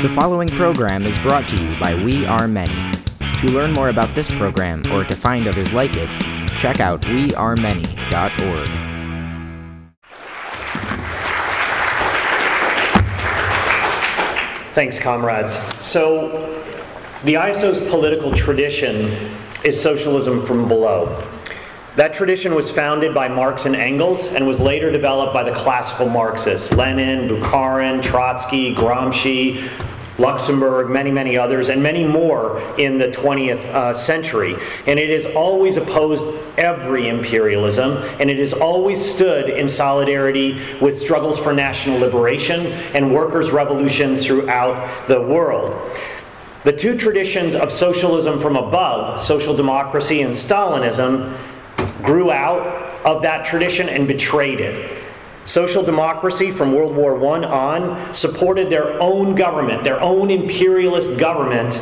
The following program is brought to you by We Are Many. To learn more about this program or to find others like it, check out wearemany.org. Thanks, comrades. So, the ISO's political tradition is socialism from below. That tradition was founded by Marx and Engels and was later developed by the classical Marxists Lenin, Bukharin, Trotsky, Gramsci, Luxemburg, many, many others, and many more in the 20th uh, century. And it has always opposed every imperialism, and it has always stood in solidarity with struggles for national liberation and workers' revolutions throughout the world. The two traditions of socialism from above, social democracy and Stalinism, grew out of that tradition and betrayed it. Social democracy from World War I on supported their own government, their own imperialist government,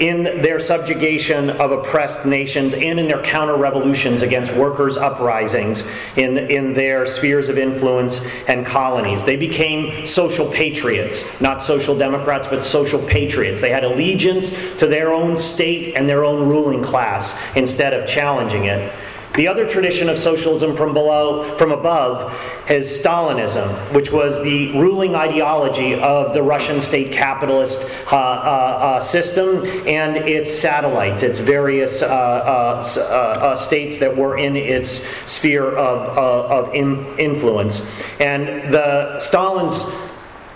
in their subjugation of oppressed nations and in their counter revolutions against workers' uprisings in, in their spheres of influence and colonies. They became social patriots, not social democrats, but social patriots. They had allegiance to their own state and their own ruling class instead of challenging it. The other tradition of socialism from below, from above, is Stalinism, which was the ruling ideology of the Russian state capitalist uh, uh, uh, system and its satellites, its various uh, uh, uh, states that were in its sphere of, of in influence. And the Stalin's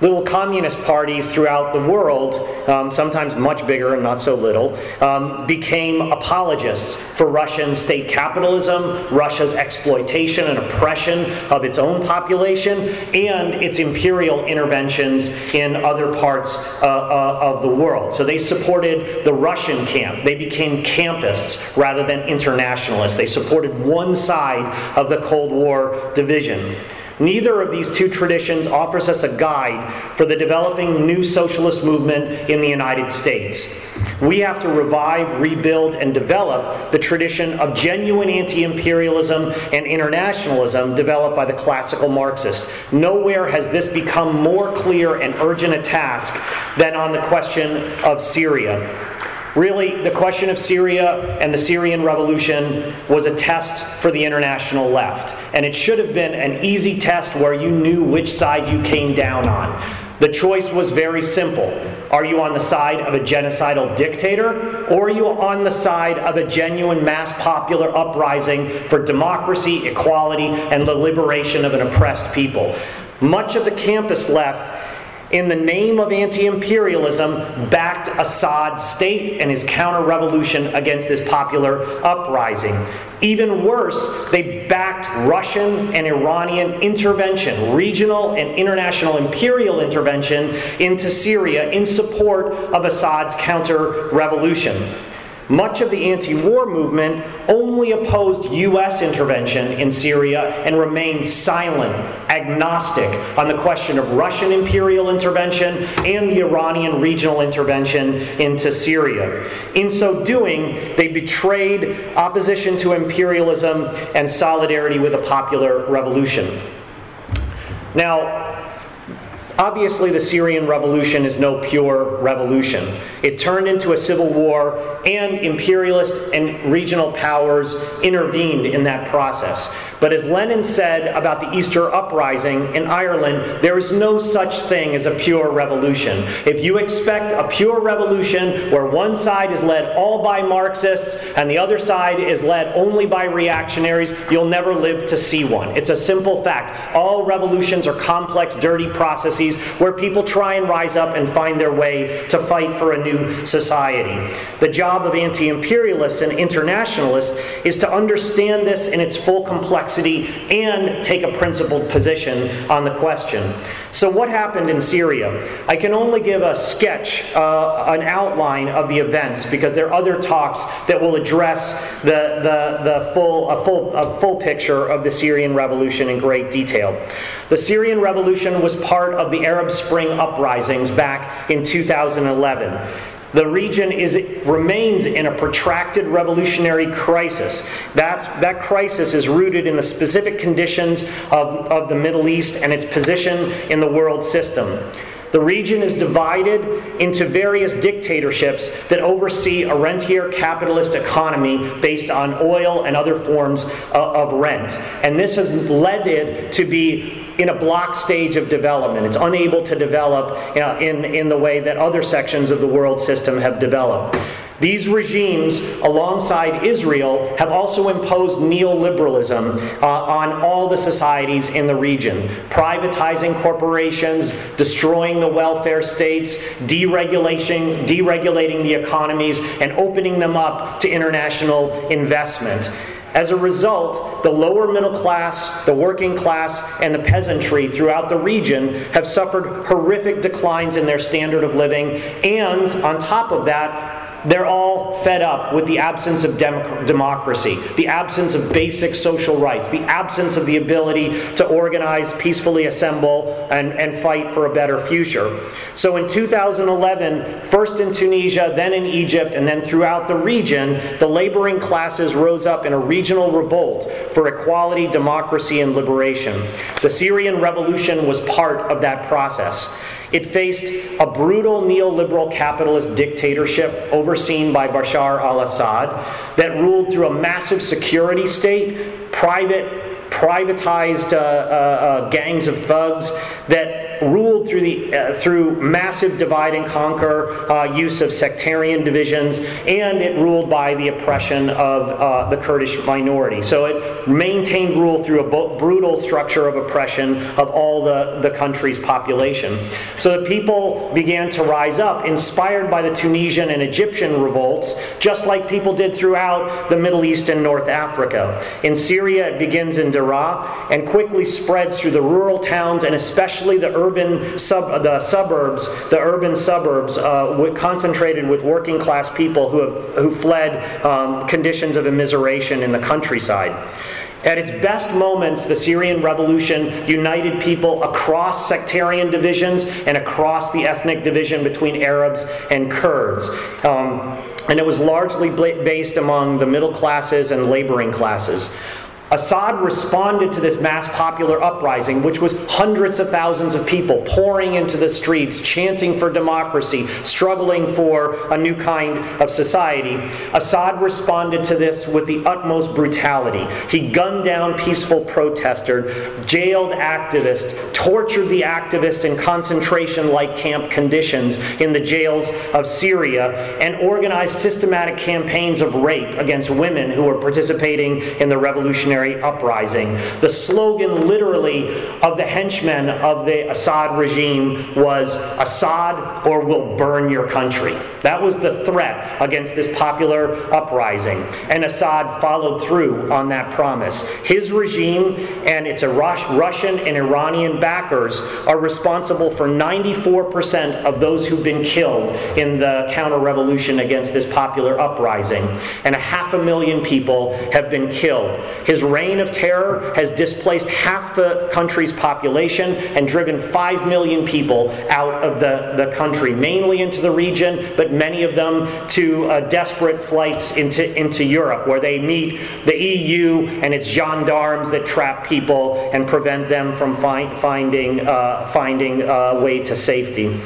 little communist parties throughout the world, um, sometimes much bigger and not so little, um, became apologists for Russian state capitalism, Russia's exploitation and oppression of its own population, and its imperial interventions in other parts uh, uh, of the world. So they supported the Russian camp. They became campists rather than internationalists. They supported one side of the Cold War division. Neither of these two traditions offers us a guide for the developing new socialist movement in the United States. We have to revive, rebuild, and develop the tradition of genuine anti imperialism and internationalism developed by the classical Marxists. Nowhere has this become more clear and urgent a task than on the question of Syria. Really, the question of Syria and the Syrian revolution was a test for the international left. And it should have been an easy test where you knew which side you came down on. The choice was very simple. Are you on the side of a genocidal dictator, or are you on the side of a genuine mass popular uprising for democracy, equality, and the liberation of an oppressed people? Much of the campist left in the name of anti imperialism, backed Assad state and his counter revolution against this popular uprising. Even worse, they backed Russian and Iranian intervention, regional and international imperial intervention into Syria in support of Assad's counter revolution. Much of the anti war movement only opposed U.S. intervention in Syria and remained silent, agnostic on the question of Russian imperial intervention and the Iranian regional intervention into Syria. In so doing, they betrayed opposition to imperialism and solidarity with a popular revolution. Now, Obviously, the Syrian revolution is no pure revolution. It turned into a civil war, and imperialist and regional powers intervened in that process. But as Lenin said about the Easter uprising in Ireland, there is no such thing as a pure revolution. If you expect a pure revolution where one side is led all by Marxists and the other side is led only by reactionaries, you'll never live to see one. It's a simple fact. All revolutions are complex, dirty processes where people try and rise up and find their way to fight for a new society. The job of anti imperialists and internationalists is to understand this in its full complexity and take a principled position on the question. So, what happened in Syria? I can only give a sketch, uh, an outline of the events, because there are other talks that will address the, the, the full, a full, a full picture of the Syrian revolution in great detail. The Syrian revolution was part of the Arab Spring uprisings back in 2011. The region is, remains in a protracted revolutionary crisis. That's, that crisis is rooted in the specific conditions of, of the Middle East and its position in the world system. The region is divided into various dictatorships that oversee a rentier capitalist economy based on oil and other forms of rent. And this has led it to be in a block stage of development. It's unable to develop uh, in, in the way that other sections of the world system have developed. These regimes, alongside Israel, have also imposed neoliberalism uh, on all the societies in the region, privatizing corporations, destroying the welfare states, deregulating, deregulating the economies, and opening them up to international investment. As a result, the lower middle class, the working class, and the peasantry throughout the region have suffered horrific declines in their standard of living, and on top of that, they're all fed up with the absence of dem- democracy, the absence of basic social rights, the absence of the ability to organize, peacefully assemble, and, and fight for a better future. So in 2011, first in Tunisia, then in Egypt, and then throughout the region, the laboring classes rose up in a regional revolt for equality, democracy, and liberation. The Syrian revolution was part of that process. It faced a brutal neoliberal capitalist dictatorship overseen by Bashar al Assad that ruled through a massive security state, private privatized uh, uh, uh, gangs of thugs that ruled through, the, uh, through massive divide and conquer uh, use of sectarian divisions, and it ruled by the oppression of uh, the Kurdish minority. So it maintained rule through a brutal structure of oppression of all the, the country's population. So the people began to rise up, inspired by the Tunisian and Egyptian revolts, just like people did throughout the Middle East and North Africa. In Syria, it begins in Daraa and quickly spreads through the rural towns and especially the urban urban sub, the suburbs, the urban suburbs, uh, concentrated with working class people who have who fled um, conditions of immiseration in the countryside. At its best moments, the Syrian revolution united people across sectarian divisions and across the ethnic division between Arabs and Kurds. Um, and it was largely based among the middle classes and laboring classes. Assad responded to this mass popular uprising, which was hundreds of thousands of people pouring into the streets, chanting for democracy, struggling for a new kind of society. Assad responded to this with the utmost brutality. He gunned down peaceful protesters, jailed activists, tortured the activists in concentration like camp conditions in the jails of Syria, and organized systematic campaigns of rape against women who were participating in the revolutionary revolutionary uprising. The slogan, literally, of the henchmen of the Assad regime was Assad or we'll burn your country. That was the threat against this popular uprising. And Assad followed through on that promise. His regime and its Russian and Iranian backers are responsible for 94% of those who've been killed in the counter revolution against this popular uprising. And a half a million people have been killed. His reign of terror has displaced half the country's population and driven 5 million people out of the, the country, mainly into the region, but many of them to uh, desperate flights into, into Europe, where they meet the EU and its gendarmes that trap people and prevent them from find, finding, uh, finding a way to safety.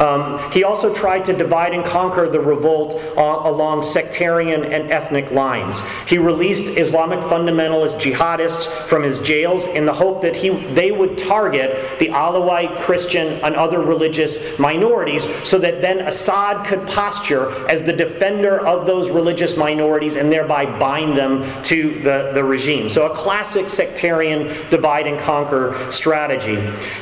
Um, he also tried to divide and conquer the revolt uh, along sectarian and ethnic lines. He released Islamic fundamentalist jihadists from his jails in the hope that he, they would target the Alawite, Christian, and other religious minorities so that then Assad could posture as the defender of those religious minorities and thereby bind them to the, the regime. So, a classic sectarian divide and conquer strategy.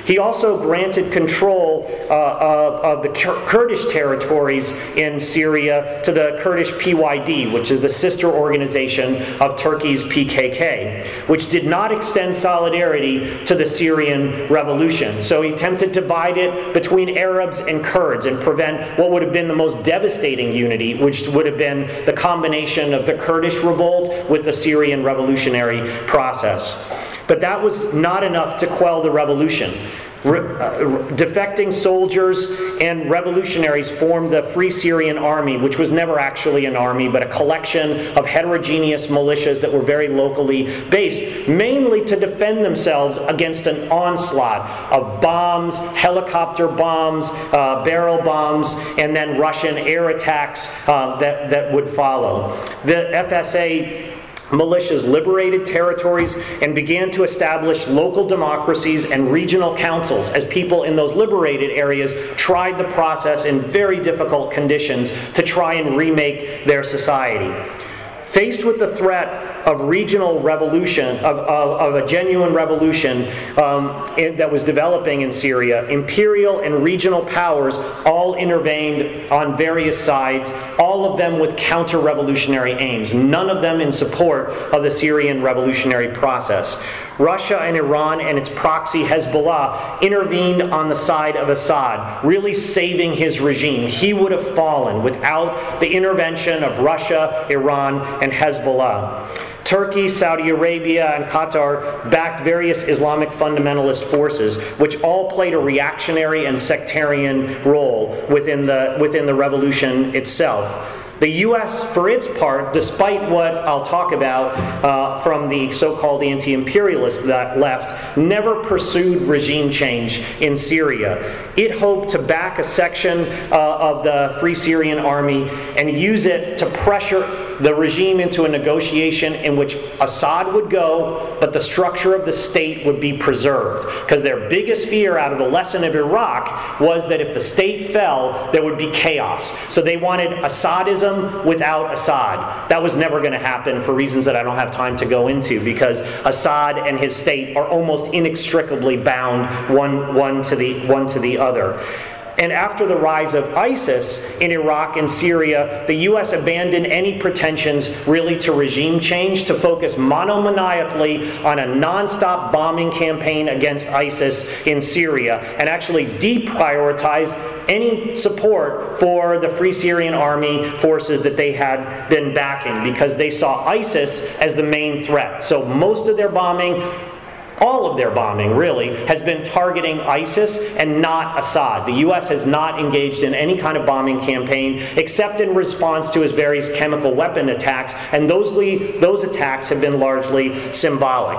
He also granted control uh, of of the Kurdish territories in Syria to the Kurdish PYD, which is the sister organization of Turkey's PKK, which did not extend solidarity to the Syrian revolution. So he attempted to divide it between Arabs and Kurds and prevent what would have been the most devastating unity, which would have been the combination of the Kurdish revolt with the Syrian revolutionary process. But that was not enough to quell the revolution. Uh, defecting soldiers and revolutionaries formed the Free Syrian Army, which was never actually an army, but a collection of heterogeneous militias that were very locally based, mainly to defend themselves against an onslaught of bombs, helicopter bombs, uh, barrel bombs, and then Russian air attacks uh, that, that would follow. The FSA militias liberated territories and began to establish local democracies and regional councils as people in those liberated areas tried the process in very difficult conditions to try and remake their society. Faced with the threat of regional revolution, of, of, of a genuine revolution um, in, that was developing in Syria, imperial and regional powers all intervened on various sides, all of them with counter revolutionary aims, none of them in support of the Syrian revolutionary process. Russia and Iran and its proxy Hezbollah intervened on the side of Assad, really saving his regime. He would have fallen without the intervention of Russia, Iran, and Hezbollah. Turkey, Saudi Arabia, and Qatar backed various Islamic fundamentalist forces, which all played a reactionary and sectarian role within the, within the revolution itself. The U.S., for its part, despite what I'll talk about uh, from the so called anti imperialist left, never pursued regime change in Syria. It hoped to back a section uh, of the Free Syrian Army and use it to pressure the regime into a negotiation in which Assad would go, but the structure of the state would be preserved. Because their biggest fear out of the lesson of Iraq was that if the state fell, there would be chaos. So they wanted Assadism without Assad. That was never going to happen for reasons that I don't have time to go into, because Assad and his state are almost inextricably bound one, one, to, the, one to the other. And after the rise of ISIS in Iraq and Syria, the U.S. abandoned any pretensions really to regime change to focus monomaniacally on a nonstop bombing campaign against ISIS in Syria and actually deprioritized any support for the Free Syrian Army forces that they had been backing because they saw ISIS as the main threat. So most of their bombing all of their bombing really has been targeting ISIS and not Assad. The U.S. has not engaged in any kind of bombing campaign except in response to his various chemical weapon attacks, and those, those attacks have been largely symbolic.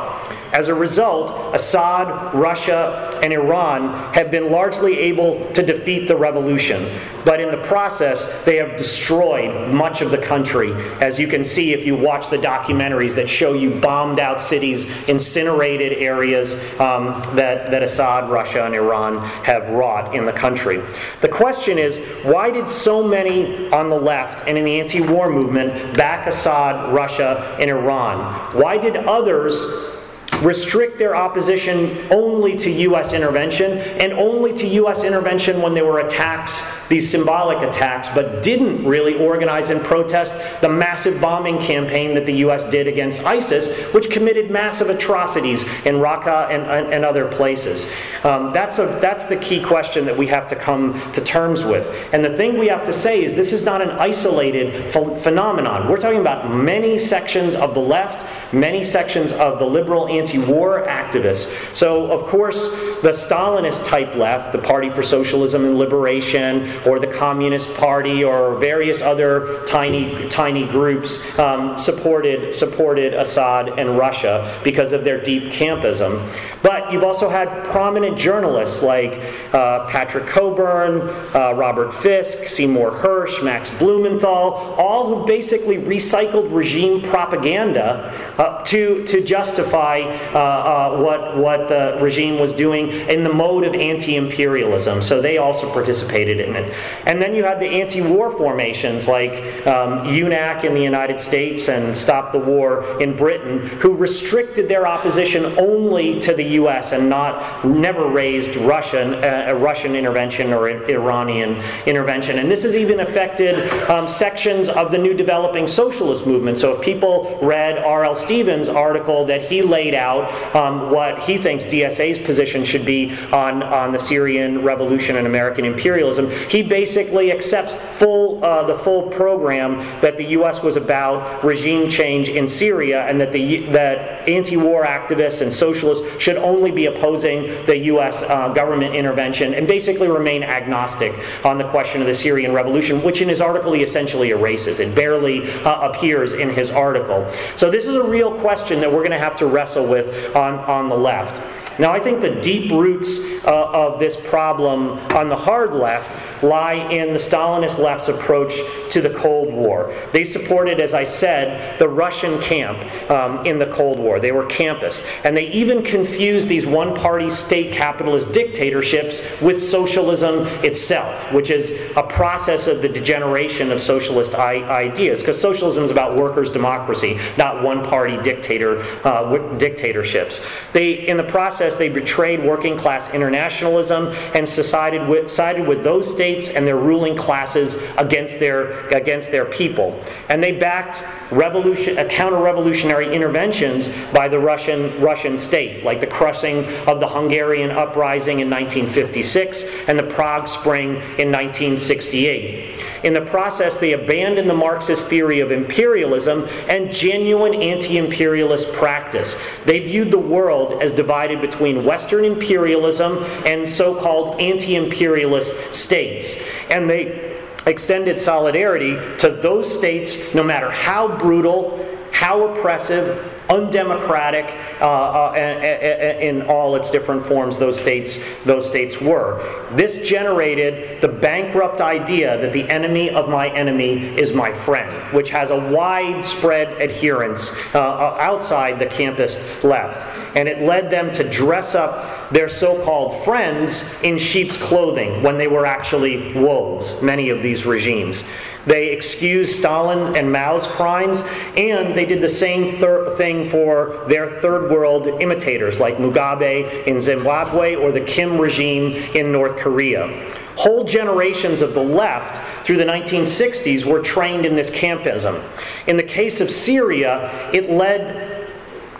As a result, Assad, Russia, and Iran have been largely able to defeat the revolution. But in the process, they have destroyed much of the country. As you can see if you watch the documentaries that show you bombed out cities, incinerated areas um, that, that Assad, Russia, and Iran have wrought in the country. The question is why did so many on the left and in the anti war movement back Assad, Russia, and Iran? Why did others restrict their opposition only to U.S. intervention and only to U.S. intervention when there were attacks, these symbolic attacks, but didn't really organize and protest the massive bombing campaign that the U.S. did against ISIS, which committed massive atrocities in Raqqa and, and, and other places. Um, that's, a, that's the key question that we have to come to terms with. And the thing we have to say is this is not an isolated ph- phenomenon. We're talking about many sections of the left, many sections of the liberal anti war activists. So, of course, the Stalinist type left, the Party for Socialism and Liberation, or the Communist Party, or various other tiny, tiny groups, um, supported, supported Assad and Russia because of their deep campism. But you've also had prominent journalists like uh, Patrick Cockburn, uh, Robert Fisk, Seymour Hersh, Max Blumenthal, all who basically recycled regime propaganda uh, to, to justify uh, uh, what, what the regime was doing in the mode of anti imperialism. So they also participated in it. And then you had the anti war formations like um, UNAC in the United States and Stop the War in Britain, who restricted their opposition only to the U.S. and not never raised Russian, uh, Russian intervention or Iranian intervention. And this has even affected um, sections of the new developing socialist movement. So if people read R.L. Stephens' article that he laid out um, what he thinks DSA's position should be on, on the Syrian revolution and American imperialism. He he basically accepts full, uh, the full program that the U.S. was about regime change in Syria and that, the, that anti war activists and socialists should only be opposing the U.S. Uh, government intervention and basically remain agnostic on the question of the Syrian revolution, which in his article he essentially erases. It barely uh, appears in his article. So, this is a real question that we're going to have to wrestle with on, on the left. Now, I think the deep roots uh, of this problem on the hard left lie in the Stalinist left's approach to the Cold War. They supported, as I said, the Russian camp um, in the Cold War. They were campists. And they even confused these one party state capitalist dictatorships with socialism itself, which is a process of the degeneration of socialist I- ideas. Because socialism is about workers' democracy, not one party dictator, uh, dictatorships. They, in the process, they betrayed working class internationalism and sided with, sided with those states and their ruling classes against their, against their people. And they backed revolution, uh, counter-revolutionary interventions by the Russian, Russian state, like the crushing of the Hungarian uprising in 1956 and the Prague Spring in 1968. In the process, they abandoned the Marxist theory of imperialism and genuine anti imperialist practice. They viewed the world as divided between Western imperialism and so called anti imperialist states. And they extended solidarity to those states, no matter how brutal, how oppressive, undemocratic uh, uh, in all its different forms those states those states were this generated the bankrupt idea that the enemy of my enemy is my friend which has a widespread adherence uh, uh outside the campist left and it led them to dress up their so called friends in sheep's clothing when they were actually wolves, many of these regimes. They excused Stalin and Mao's crimes, and they did the same thir- thing for their third world imitators like Mugabe in Zimbabwe or the Kim regime in North Korea. Whole generations of the left through the 1960s were trained in this campism. In the case of Syria, it led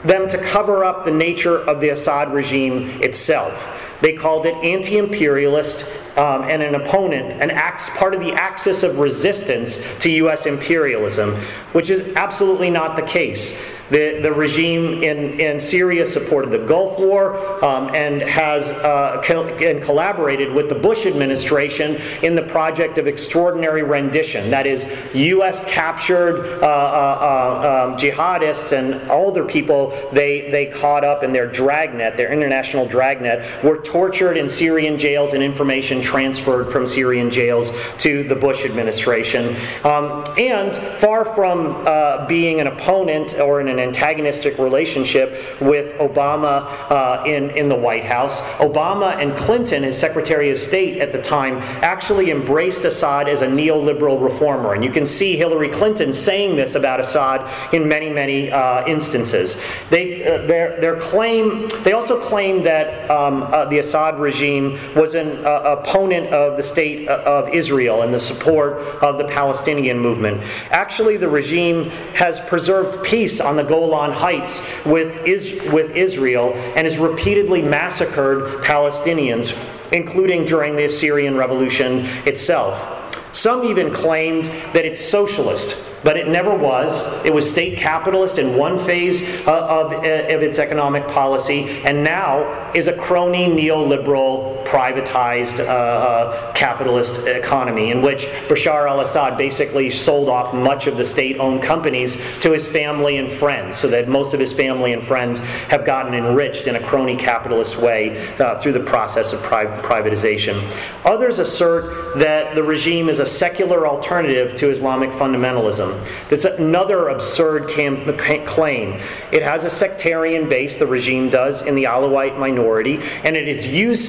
them to cover up the nature of the Assad regime itself. They called it anti imperialist um, and an opponent, an ax, part of the axis of resistance to U.S. imperialism, which is absolutely not the case. The, the regime in, in Syria supported the Gulf War um, and has uh, co- and collaborated with the Bush administration in the project of extraordinary rendition. That is, U.S. captured uh, uh, uh, um, jihadists and all their people they, they caught up in their dragnet, their international dragnet, were tortured in Syrian jails and information transferred from Syrian jails to the Bush administration. Um, and far from uh, being an opponent or in an antagonistic relationship with Obama uh, in, in the White House, Obama and Clinton, his Secretary of State at the time, actually embraced Assad as a neoliberal reformer. And you can see Hillary Clinton saying this about Assad in many, many uh, instances. They, uh, their, their claim, they also claim that um, uh, the Assad regime was an uh, of the state uh, of Israel and the support of the Palestinian movement. Actually, the regime has preserved peace on the Golan Heights with, is, with Israel and has repeatedly massacred Palestinians, including during the Syrian Revolution itself. Some even claimed that it's socialist but it never was. It was state capitalist in one phase uh, of, uh, of its economic policy, and now is a crony neoliberal, privatized uh, uh, capitalist economy in which Bashar al Assad basically sold off much of the state owned companies to his family and friends, so that most of his family and friends have gotten enriched in a crony capitalist way uh, through the process of pri- privatization. Others assert that the regime is a secular alternative to Islamic fundamentalism. That's another absurd cam- claim. It has a sectarian base, the regime does, in the Alawite minority, and it has used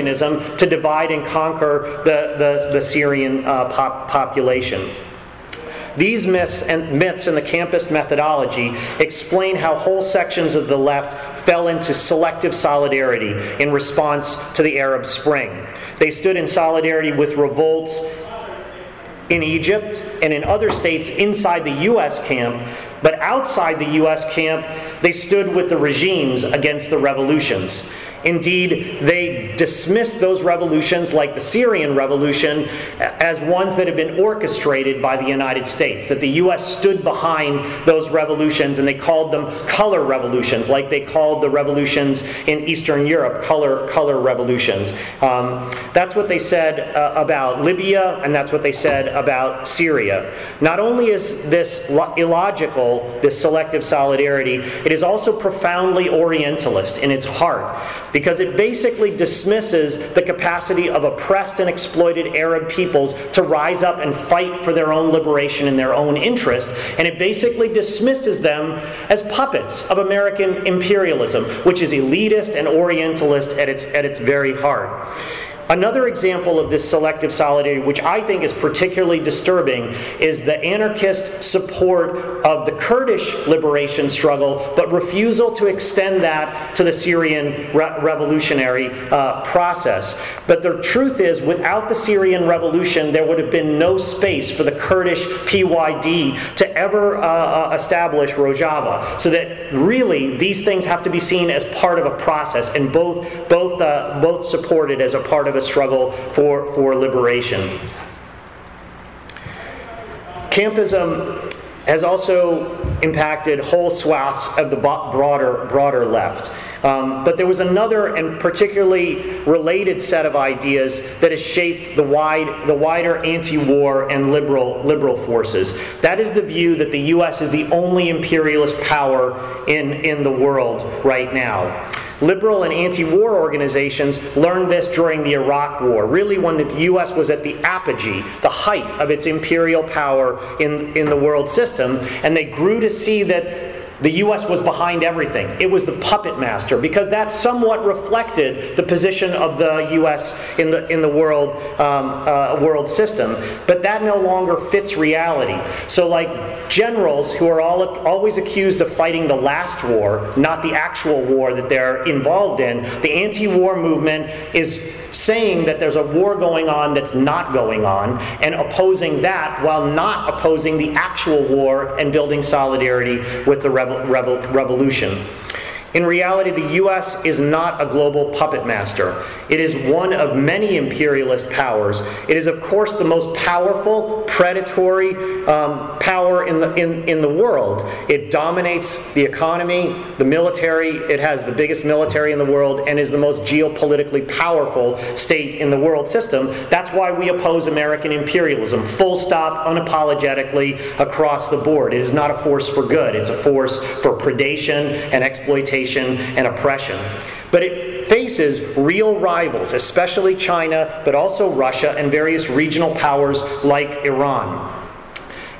to divide and conquer the, the, the Syrian uh, pop- population. These myths and myths in the campist methodology explain how whole sections of the left fell into selective solidarity in response to the Arab Spring. They stood in solidarity with revolts in Egypt and in other states inside the U.S. camp, but outside the U.S. camp, they stood with the regimes against the revolutions. Indeed, they dismissed those revolutions, like the Syrian Revolution, as ones that have been orchestrated by the United States, that the U.S. stood behind those revolutions and they called them color revolutions, like they called the revolutions in Eastern Europe color, color revolutions. Um, that's what they said uh, about Libya, and that's what they said about Syria. Not only is this lo- illogical, this selective solidarity, it is also profoundly Orientalist in its heart because it basically dismisses the capacity of oppressed and exploited Arab peoples to rise up and fight for their own liberation in their own interest, and it basically dismisses them as puppets of American imperialism, which is elitist and Orientalist at its, at its very heart. Another example of this selective solidarity, which I think is particularly disturbing, is the anarchist support of the Kurdish liberation struggle, but refusal to extend that to the Syrian re- revolutionary uh, process. But the truth is, without the Syrian revolution, there would have been no space for the Kurdish PYD to ever uh, uh, establish Rojava. So that really, these things have to be seen as part of a process, and both both uh, both supported as a part of a struggle for, for liberation. Campism has also impacted whole swaths of the broader, broader left. Um, but there was another and particularly related set of ideas that has shaped the, wide, the wider anti war and liberal, liberal forces. That is the view that the U.S. is the only imperialist power in, in the world right now. Liberal and anti war organizations learned this during the Iraq War, really when the U.S. was at the apogee, the height of its imperial power in, in the world system, and they grew to see that the U.S. was behind everything. It was the puppet master because that somewhat reflected the position of the U.S. in the in the world um, uh, world system. But that no longer fits reality. So, like generals who are all, always accused of fighting the last war, not the actual war that they're involved in, the anti-war movement is saying that there's a war going on that's not going on and opposing that while not opposing the actual war and building solidarity with the revolution. In reality, the U.S. is not a global puppet master. It is one of many imperialist powers. It is, of course, the most powerful, predatory um, power in the, in, in the world. It dominates the economy, the military, it has the biggest military in the world, and is the most geopolitically powerful state in the world system. That's why we oppose American imperialism, full stop, unapologetically, across the board. It is not a force for good, it's a force for predation and exploitation and oppression. But it faces real rivals, especially China, but also Russia and various regional powers like Iran.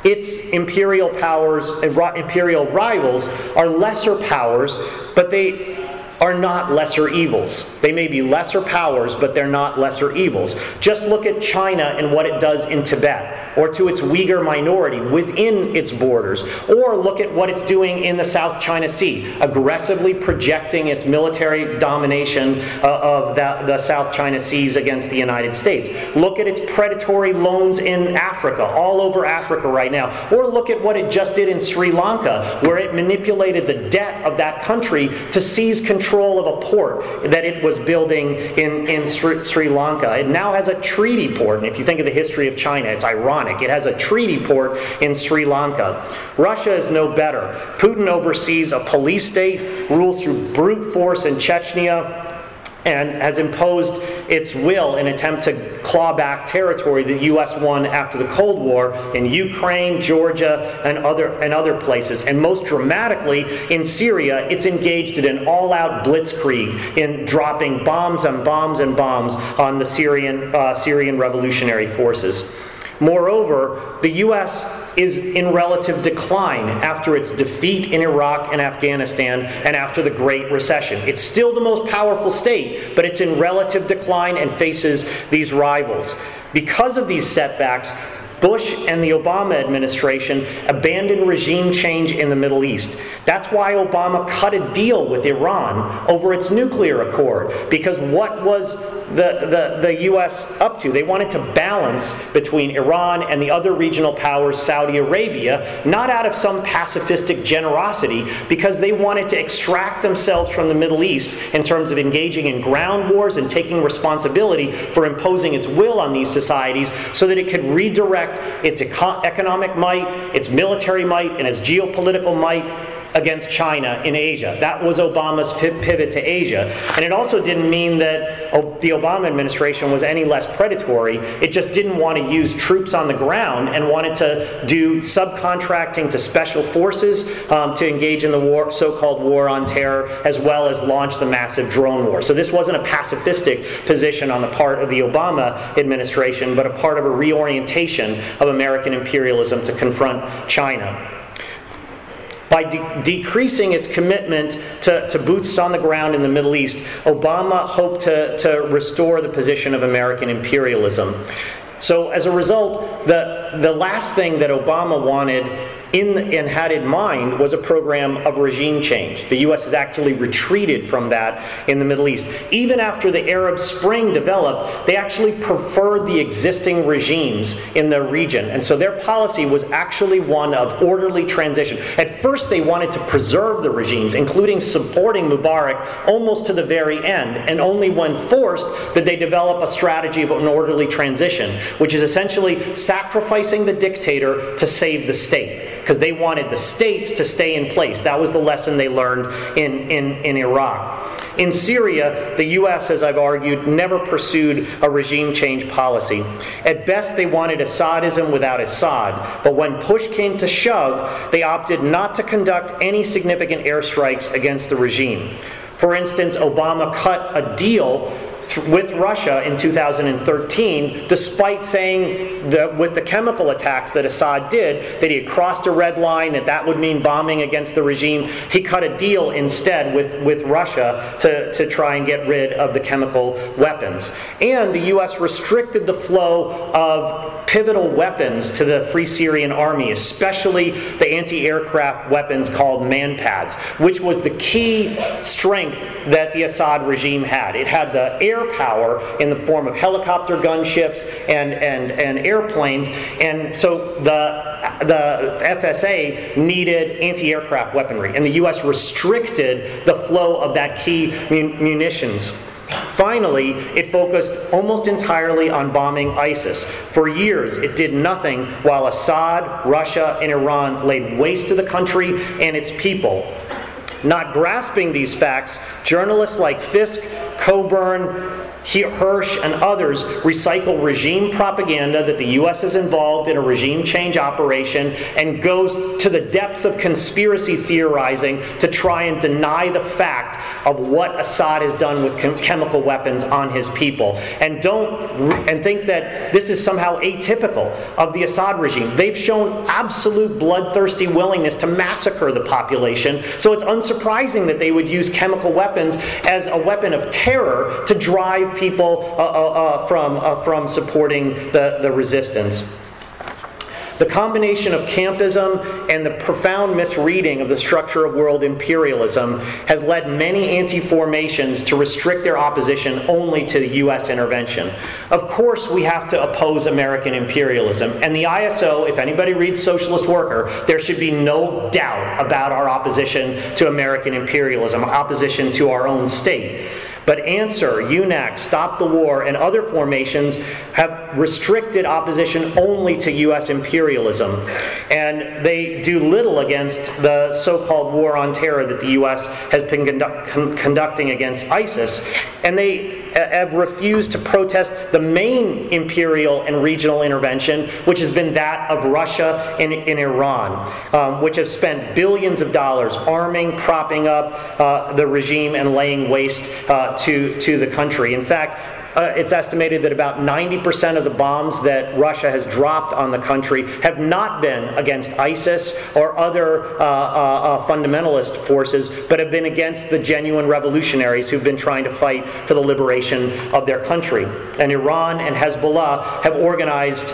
Its imperial powers, imperial rivals, are lesser powers, but they are not lesser evils. They may be lesser powers, but they're not lesser evils. Just look at China and what it does in Tibet, or to its Uyghur minority within its borders, or look at what it's doing in the South China Sea, aggressively projecting its military domination uh, of the, the South China Seas against the United States. Look at its predatory loans in Africa, all over Africa right now, or look at what it just did in Sri Lanka, where it manipulated the debt of that country to seize control control of a port that it was building in, in Sri, Sri Lanka. It now has a treaty port, and if you think of the history of China, it's ironic. It has a treaty port in Sri Lanka. Russia is no better. Putin oversees a police state, rules through brute force in Chechnya, and has imposed its will in attempt to claw back territory that the U.S. won after the Cold War in Ukraine, Georgia, and other and other places. And most dramatically in Syria, it's engaged in an all-out blitzkrieg in dropping bombs and bombs and bombs on the Syrian uh, Syrian revolutionary forces. Moreover, the U.S. is in relative decline after its defeat in Iraq and Afghanistan and after the Great Recession. It's still the most powerful state, but it's in relative decline and faces these rivals. Because of these setbacks, Bush and the Obama administration abandoned regime change in the Middle East. That's why Obama cut a deal with Iran over its nuclear accord, because what was the, the, the U.S. up to? They wanted to balance between Iran and the other regional powers, Saudi Arabia, not out of some pacifistic generosity, because they wanted to extract themselves from the Middle East in terms of engaging in ground wars and taking responsibility for imposing its will on these societies so that it could redirect its economic might, its military might, and its geopolitical might against China in Asia. That was Obama's pivot to Asia. And it also didn't mean that the Obama administration was any less predatory. It just didn't want to use troops on the ground and wanted to do subcontracting to special forces um, to engage in the war, so-called war on terror, as well as launch the massive drone war. So this wasn't a pacifistic position on the part of the Obama administration, but a part of a reorientation of American imperialism to confront China by de- decreasing its commitment to, to boots on the ground in the Middle East, Obama hoped to, to restore the position of American imperialism. So, as a result, the, the last thing that Obama wanted in, and had in mind was a program of regime change. The U.S. has actually retreated from that in the Middle East. Even after the Arab Spring developed, they actually preferred the existing regimes in the region. And so their policy was actually one of orderly transition. At first, they wanted to preserve the regimes, including supporting Mubarak almost to the very end. And only when forced did they develop a strategy of an orderly transition, which is essentially sacrificing the dictator to save the state because they wanted the states to stay in place. That was the lesson they learned in, in, in Iraq. In Syria, the U.S., as I've argued, never pursued a regime change policy. At best, they wanted Assadism without Assad, but when push came to shove, they opted not to conduct any significant airstrikes against the regime. For instance, Obama cut a deal with Russia in 2013, despite saying that with the chemical attacks that Assad did, that he had crossed a red line, that that would mean bombing against the regime. He cut a deal instead with, with Russia to, to try and get rid of the chemical weapons. And the U.S. restricted the flow of pivotal weapons to the Free Syrian Army, especially the anti aircraft weapons called MANPADS, which was the key strength that the Assad regime had. It had the air air power in the form of helicopter gunships and, and, and airplanes. And so the, the FSA needed anti aircraft weaponry, and the U.S. restricted the flow of that key mun- munitions. Finally, it focused almost entirely on bombing ISIS. For years, it did nothing while Assad, Russia, and Iran laid waste to the country and its people. Not grasping these facts, journalists like Fisk, Cockburn, Hersh and others recycle regime propaganda that the U.S. is involved in a regime change operation and goes to the depths of conspiracy theorizing to try and deny the fact of what Assad has done with chem- chemical weapons on his people. And don't and think that this is somehow atypical of the Assad regime. They've shown absolute bloodthirsty willingness to massacre the population, so it's unsurprising that they would use chemical weapons as a weapon of terror to drive people uh, uh, uh, from, from supporting the, the resistance. The combination of campism and the profound misreading of the structure of world imperialism has led many anti formations to restrict their opposition only to the U.S. intervention. Of course, we have to oppose American imperialism, and the ISO, if anybody reads Socialist Worker, there should be no doubt about our opposition to American imperialism, opposition to our own state. But ANSWER, UNAC, Stop the War, and other formations have restricted opposition only to U.S. imperialism. And they do little against the so called war on terror that the U.S. has been con- conducting against ISIS. And they have refused to protest the main imperial and regional intervention, which has been that of Russia and, Iran, um, which have spent billions of dollars arming, propping up uh, the regime, and laying waste uh, to, to the country. In fact, uh, it's estimated that about 90% of the bombs that Russia has dropped on the country have not been against ISIS or other uh, uh, uh, fundamentalist forces, but have been against the genuine revolutionaries who've been trying to fight for the liberation of their country. And Iran and Hezbollah have organized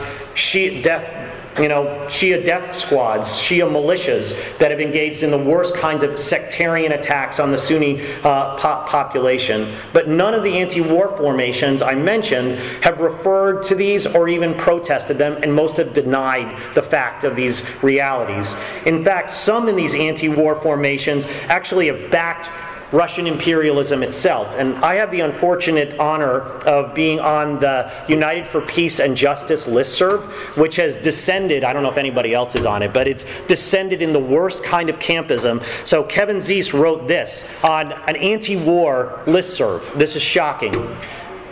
death you know, Shia death squads, Shia militias that have engaged in the worst kinds of sectarian attacks on the Sunni uh, po- population. But none of the anti war formations I mentioned have referred to these or even protested them, and most have denied the fact of these realities. In fact, some in these anti war formations actually have backed Russian imperialism itself. And I have the unfortunate honor of being on the United for Peace and Justice listserv, which has descended, I don't know if anybody else is on it, but it's descended in the worst kind of campism. So Kevin Zeese wrote this on an anti war listserv. This is shocking.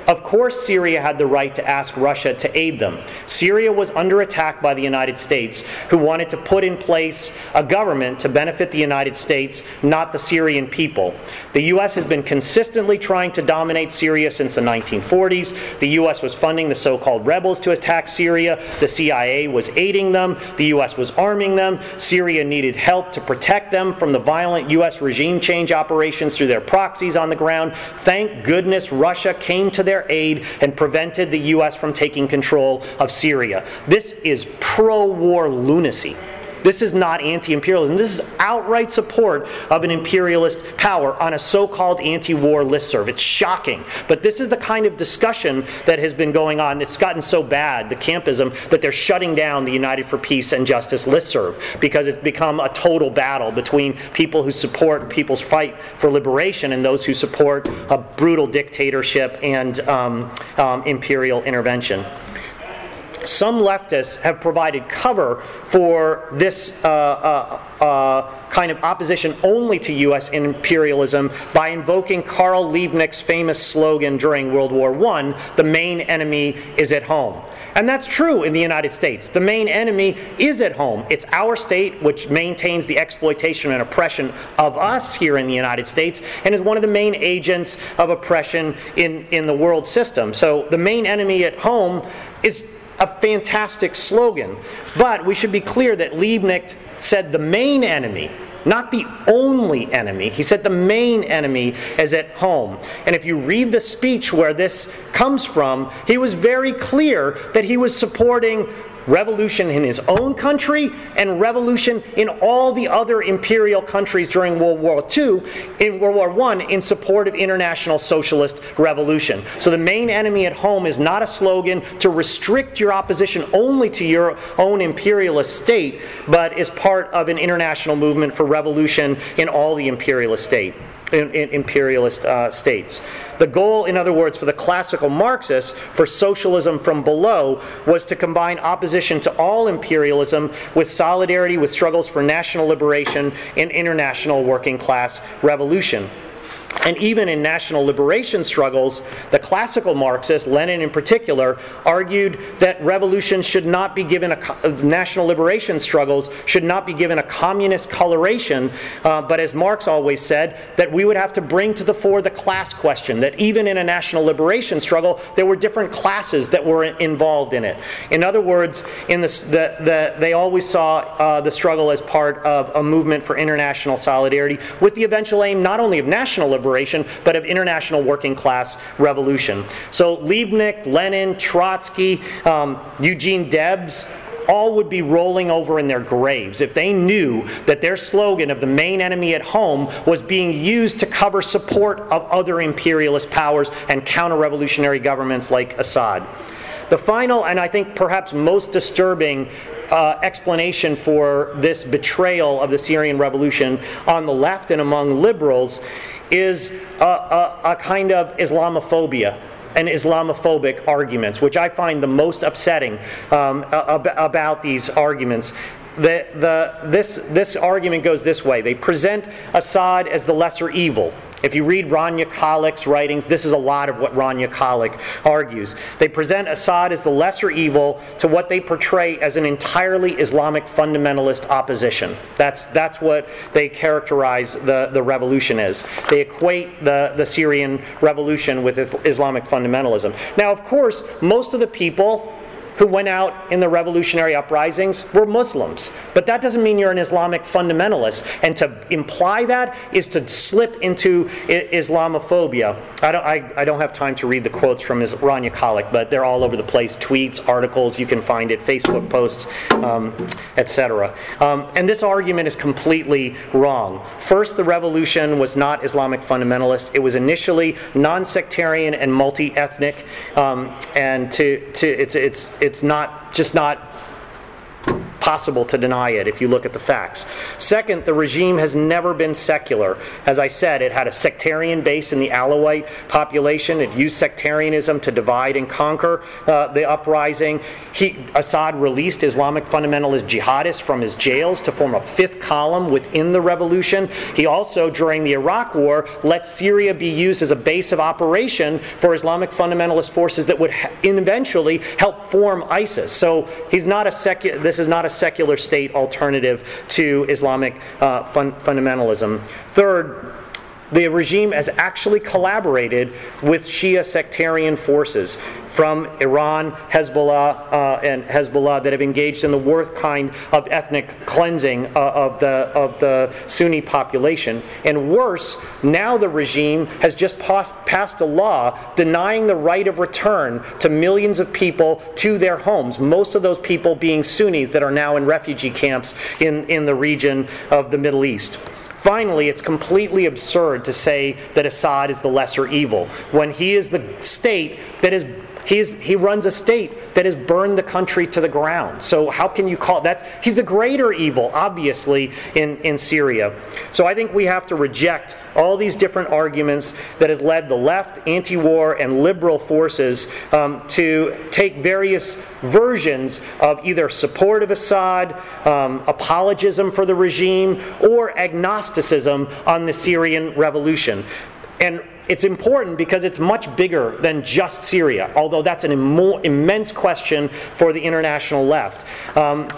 Of course, Syria had the right to ask Russia to aid them. Syria was under attack by the United States, who wanted to put in place a government to benefit the United States, not the Syrian people. The U.S. has been consistently trying to dominate Syria since the 1940s. The U.S. was funding the so called rebels to attack Syria. The CIA was aiding them. The U.S. was arming them. Syria needed help to protect them from the violent U.S. regime change operations through their proxies on the ground. Thank goodness Russia came to their their aid and prevented the U.S. from taking control of Syria. This is pro war lunacy. This is not anti imperialism. This is outright support of an imperialist power on a so called anti war listserv. It's shocking. But this is the kind of discussion that has been going on. It's gotten so bad, the campism, that they're shutting down the United for Peace and Justice listserv because it's become a total battle between people who support people's fight for liberation and those who support a brutal dictatorship and um, um, imperial intervention some leftists have provided cover for this uh, uh, uh, kind of opposition only to U.S. imperialism by invoking Karl Liebknecht's famous slogan during World War I the main enemy is at home. And that's true in the United States. The main enemy is at home. It's our state which maintains the exploitation and oppression of us here in the United States and is one of the main agents of oppression in, in the world system. So the main enemy at home is a fantastic slogan. But we should be clear that Liebknecht said the main enemy, not the only enemy. He said the main enemy is at home. And if you read the speech where this comes from, he was very clear that he was supporting revolution in his own country and revolution in all the other imperial countries during World War II, in World War I, in support of international socialist revolution. So the main enemy at home is not a slogan to restrict your opposition only to your own imperialist state, but is part of an international movement for revolution in all the imperialist state in, in imperialist uh, states. The goal, in other words, for the classical Marxists for socialism from below was to combine opposition to all imperialism with solidarity with struggles for national liberation and international working class revolution. And even in national liberation struggles, the classical Marxists, Lenin in particular, argued that revolution should not be given a national liberation struggles should not be given a communist coloration, uh, but as Marx always said, that we would have to bring to the fore the class question. That even in a national liberation struggle, there were different classes that were involved in it. In other words, in the, the, the they always saw uh, the struggle as part of a movement for international solidarity, with the eventual aim not only of national liberation but of international working class revolution. So Liebknecht, Lenin, Trotsky, um, Eugene Debs, all would be rolling over in their graves if they knew that their slogan of the main enemy at home was being used to cover support of other imperialist powers and counter revolutionary governments like Assad. The final, and I think perhaps most disturbing uh, explanation for this betrayal of the Syrian revolution on the left and among liberals is a, a, a kind of Islamophobia and Islamophobic arguments, which I find the most upsetting um, ab- about these arguments. The, the, this, this argument goes this way they present Assad as the lesser evil. If you read Rania Khalek's writings, this is a lot of what Rania Khalek argues. They present Assad as the lesser evil to what they portray as an entirely Islamic fundamentalist opposition. That's, that's what they characterize the, the revolution as. They equate the, the Syrian revolution with Islamic fundamentalism. Now, of course, most of the people who went out in the revolutionary uprisings were Muslims. But that doesn't mean you're an Islamic fundamentalist. And to imply that is to slip into Islamophobia. I don't, I, I don't have time to read the quotes from his, Rania Khalek, but they're all over the place tweets, articles, you can find it, Facebook posts, um, etc. Um, and this argument is completely wrong. First, the revolution was not Islamic fundamentalist, it was initially non sectarian and multi ethnic. Um, and to, to, it's, it's, it's not just not possible to deny it if you look at the facts. Second, the regime has never been secular. As I said, it had a sectarian base in the Alawite population. It used sectarianism to divide and conquer uh, the uprising. He, Assad released Islamic fundamentalist jihadists from his jails to form a fifth column within the revolution. He also, during the Iraq War, let Syria be used as a base of operation for Islamic fundamentalist forces that would ha- eventually help form ISIS. So he's not a secular. This is not a secular state alternative to Islamic uh, fun- fundamentalism. Third, the regime has actually collaborated with Shia sectarian forces from Iran, Hezbollah, uh, and Hezbollah that have engaged in the worst kind of ethnic cleansing uh, of, the, of the Sunni population. And worse, now the regime has just passed, passed a law denying the right of return to millions of people to their homes, most of those people being Sunnis that are now in refugee camps in, in the region of the Middle East. Finally, it's completely absurd to say that Assad is the lesser evil. When he is the state that is He's, he runs a state that has burned the country to the ground. So how can you call that? He's the greater evil, obviously, in, in Syria. So I think we have to reject all these different arguments that has led the left, anti-war, and liberal forces um, to take various versions of either support of Assad, um, apologism for the regime, or agnosticism on the Syrian revolution. And it's important because it's much bigger than just Syria, although that's an Im- immense question for the international left. Um,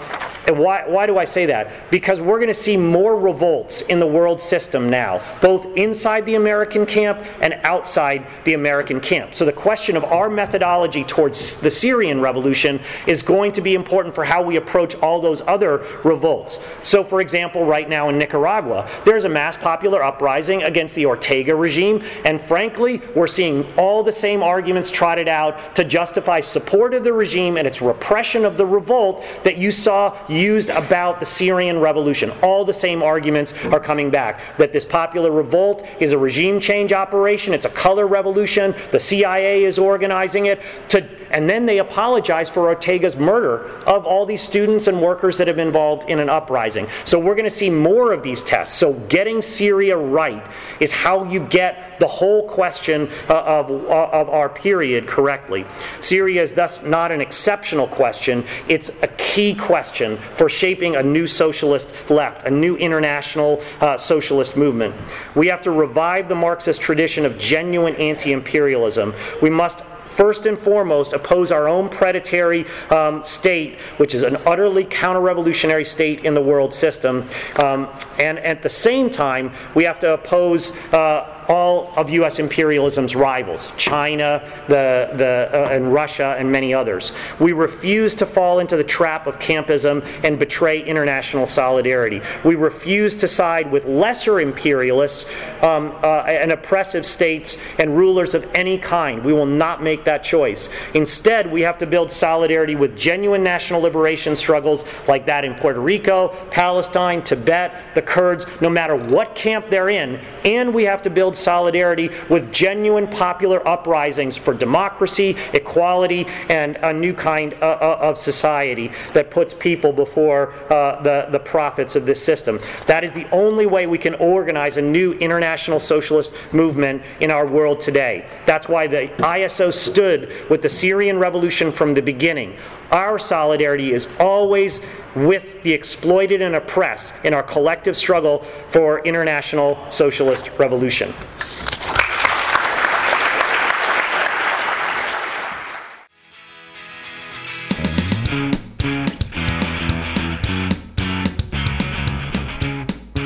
and why, why do I say that? Because we're going to see more revolts in the world system now, both inside the American camp and outside the American camp. So the question of our methodology towards the Syrian revolution is going to be important for how we approach all those other revolts. So, for example, right now in Nicaragua, there's a mass popular uprising against the Ortega regime, and frankly, we're seeing all the same arguments trotted out to justify support of the regime and its repression of the revolt that you saw used about the Syrian revolution. All the same arguments are coming back that this popular revolt is a regime change operation, it's a color revolution, the CIA is organizing it to and then they apologize for Ortega's murder of all these students and workers that have been involved in an uprising. So we're going to see more of these tests. So getting Syria right is how you get the whole question uh, of, uh, of our period correctly. Syria is thus not an exceptional question, it's a key question for shaping a new socialist left, a new international uh, socialist movement. We have to revive the Marxist tradition of genuine anti imperialism. We must first and foremost oppose our own predatory um, state, which is an utterly counter revolutionary state in the world system. Um, and at the same time, we have to oppose. Uh, all of U.S. imperialism's rivals, China, the, the, uh, and Russia, and many others. We refuse to fall into the trap of campism and betray international solidarity. We refuse to side with lesser imperialists um, uh, and oppressive states and rulers of any kind. We will not make that choice. Instead, we have to build solidarity with genuine national liberation struggles like that in Puerto Rico, Palestine, Tibet, the Kurds, no matter what camp they're in, and we have to build solidarity with genuine popular uprisings for democracy, equality, and a new kind uh, uh, of society that puts people before uh, the, the profits of this system. That is the only way we can organize a new international socialist movement in our world today. That's why the ISO stood with the Syrian revolution from the beginning. Our solidarity is always with the exploited and oppressed in our collective struggle for international socialist revolution.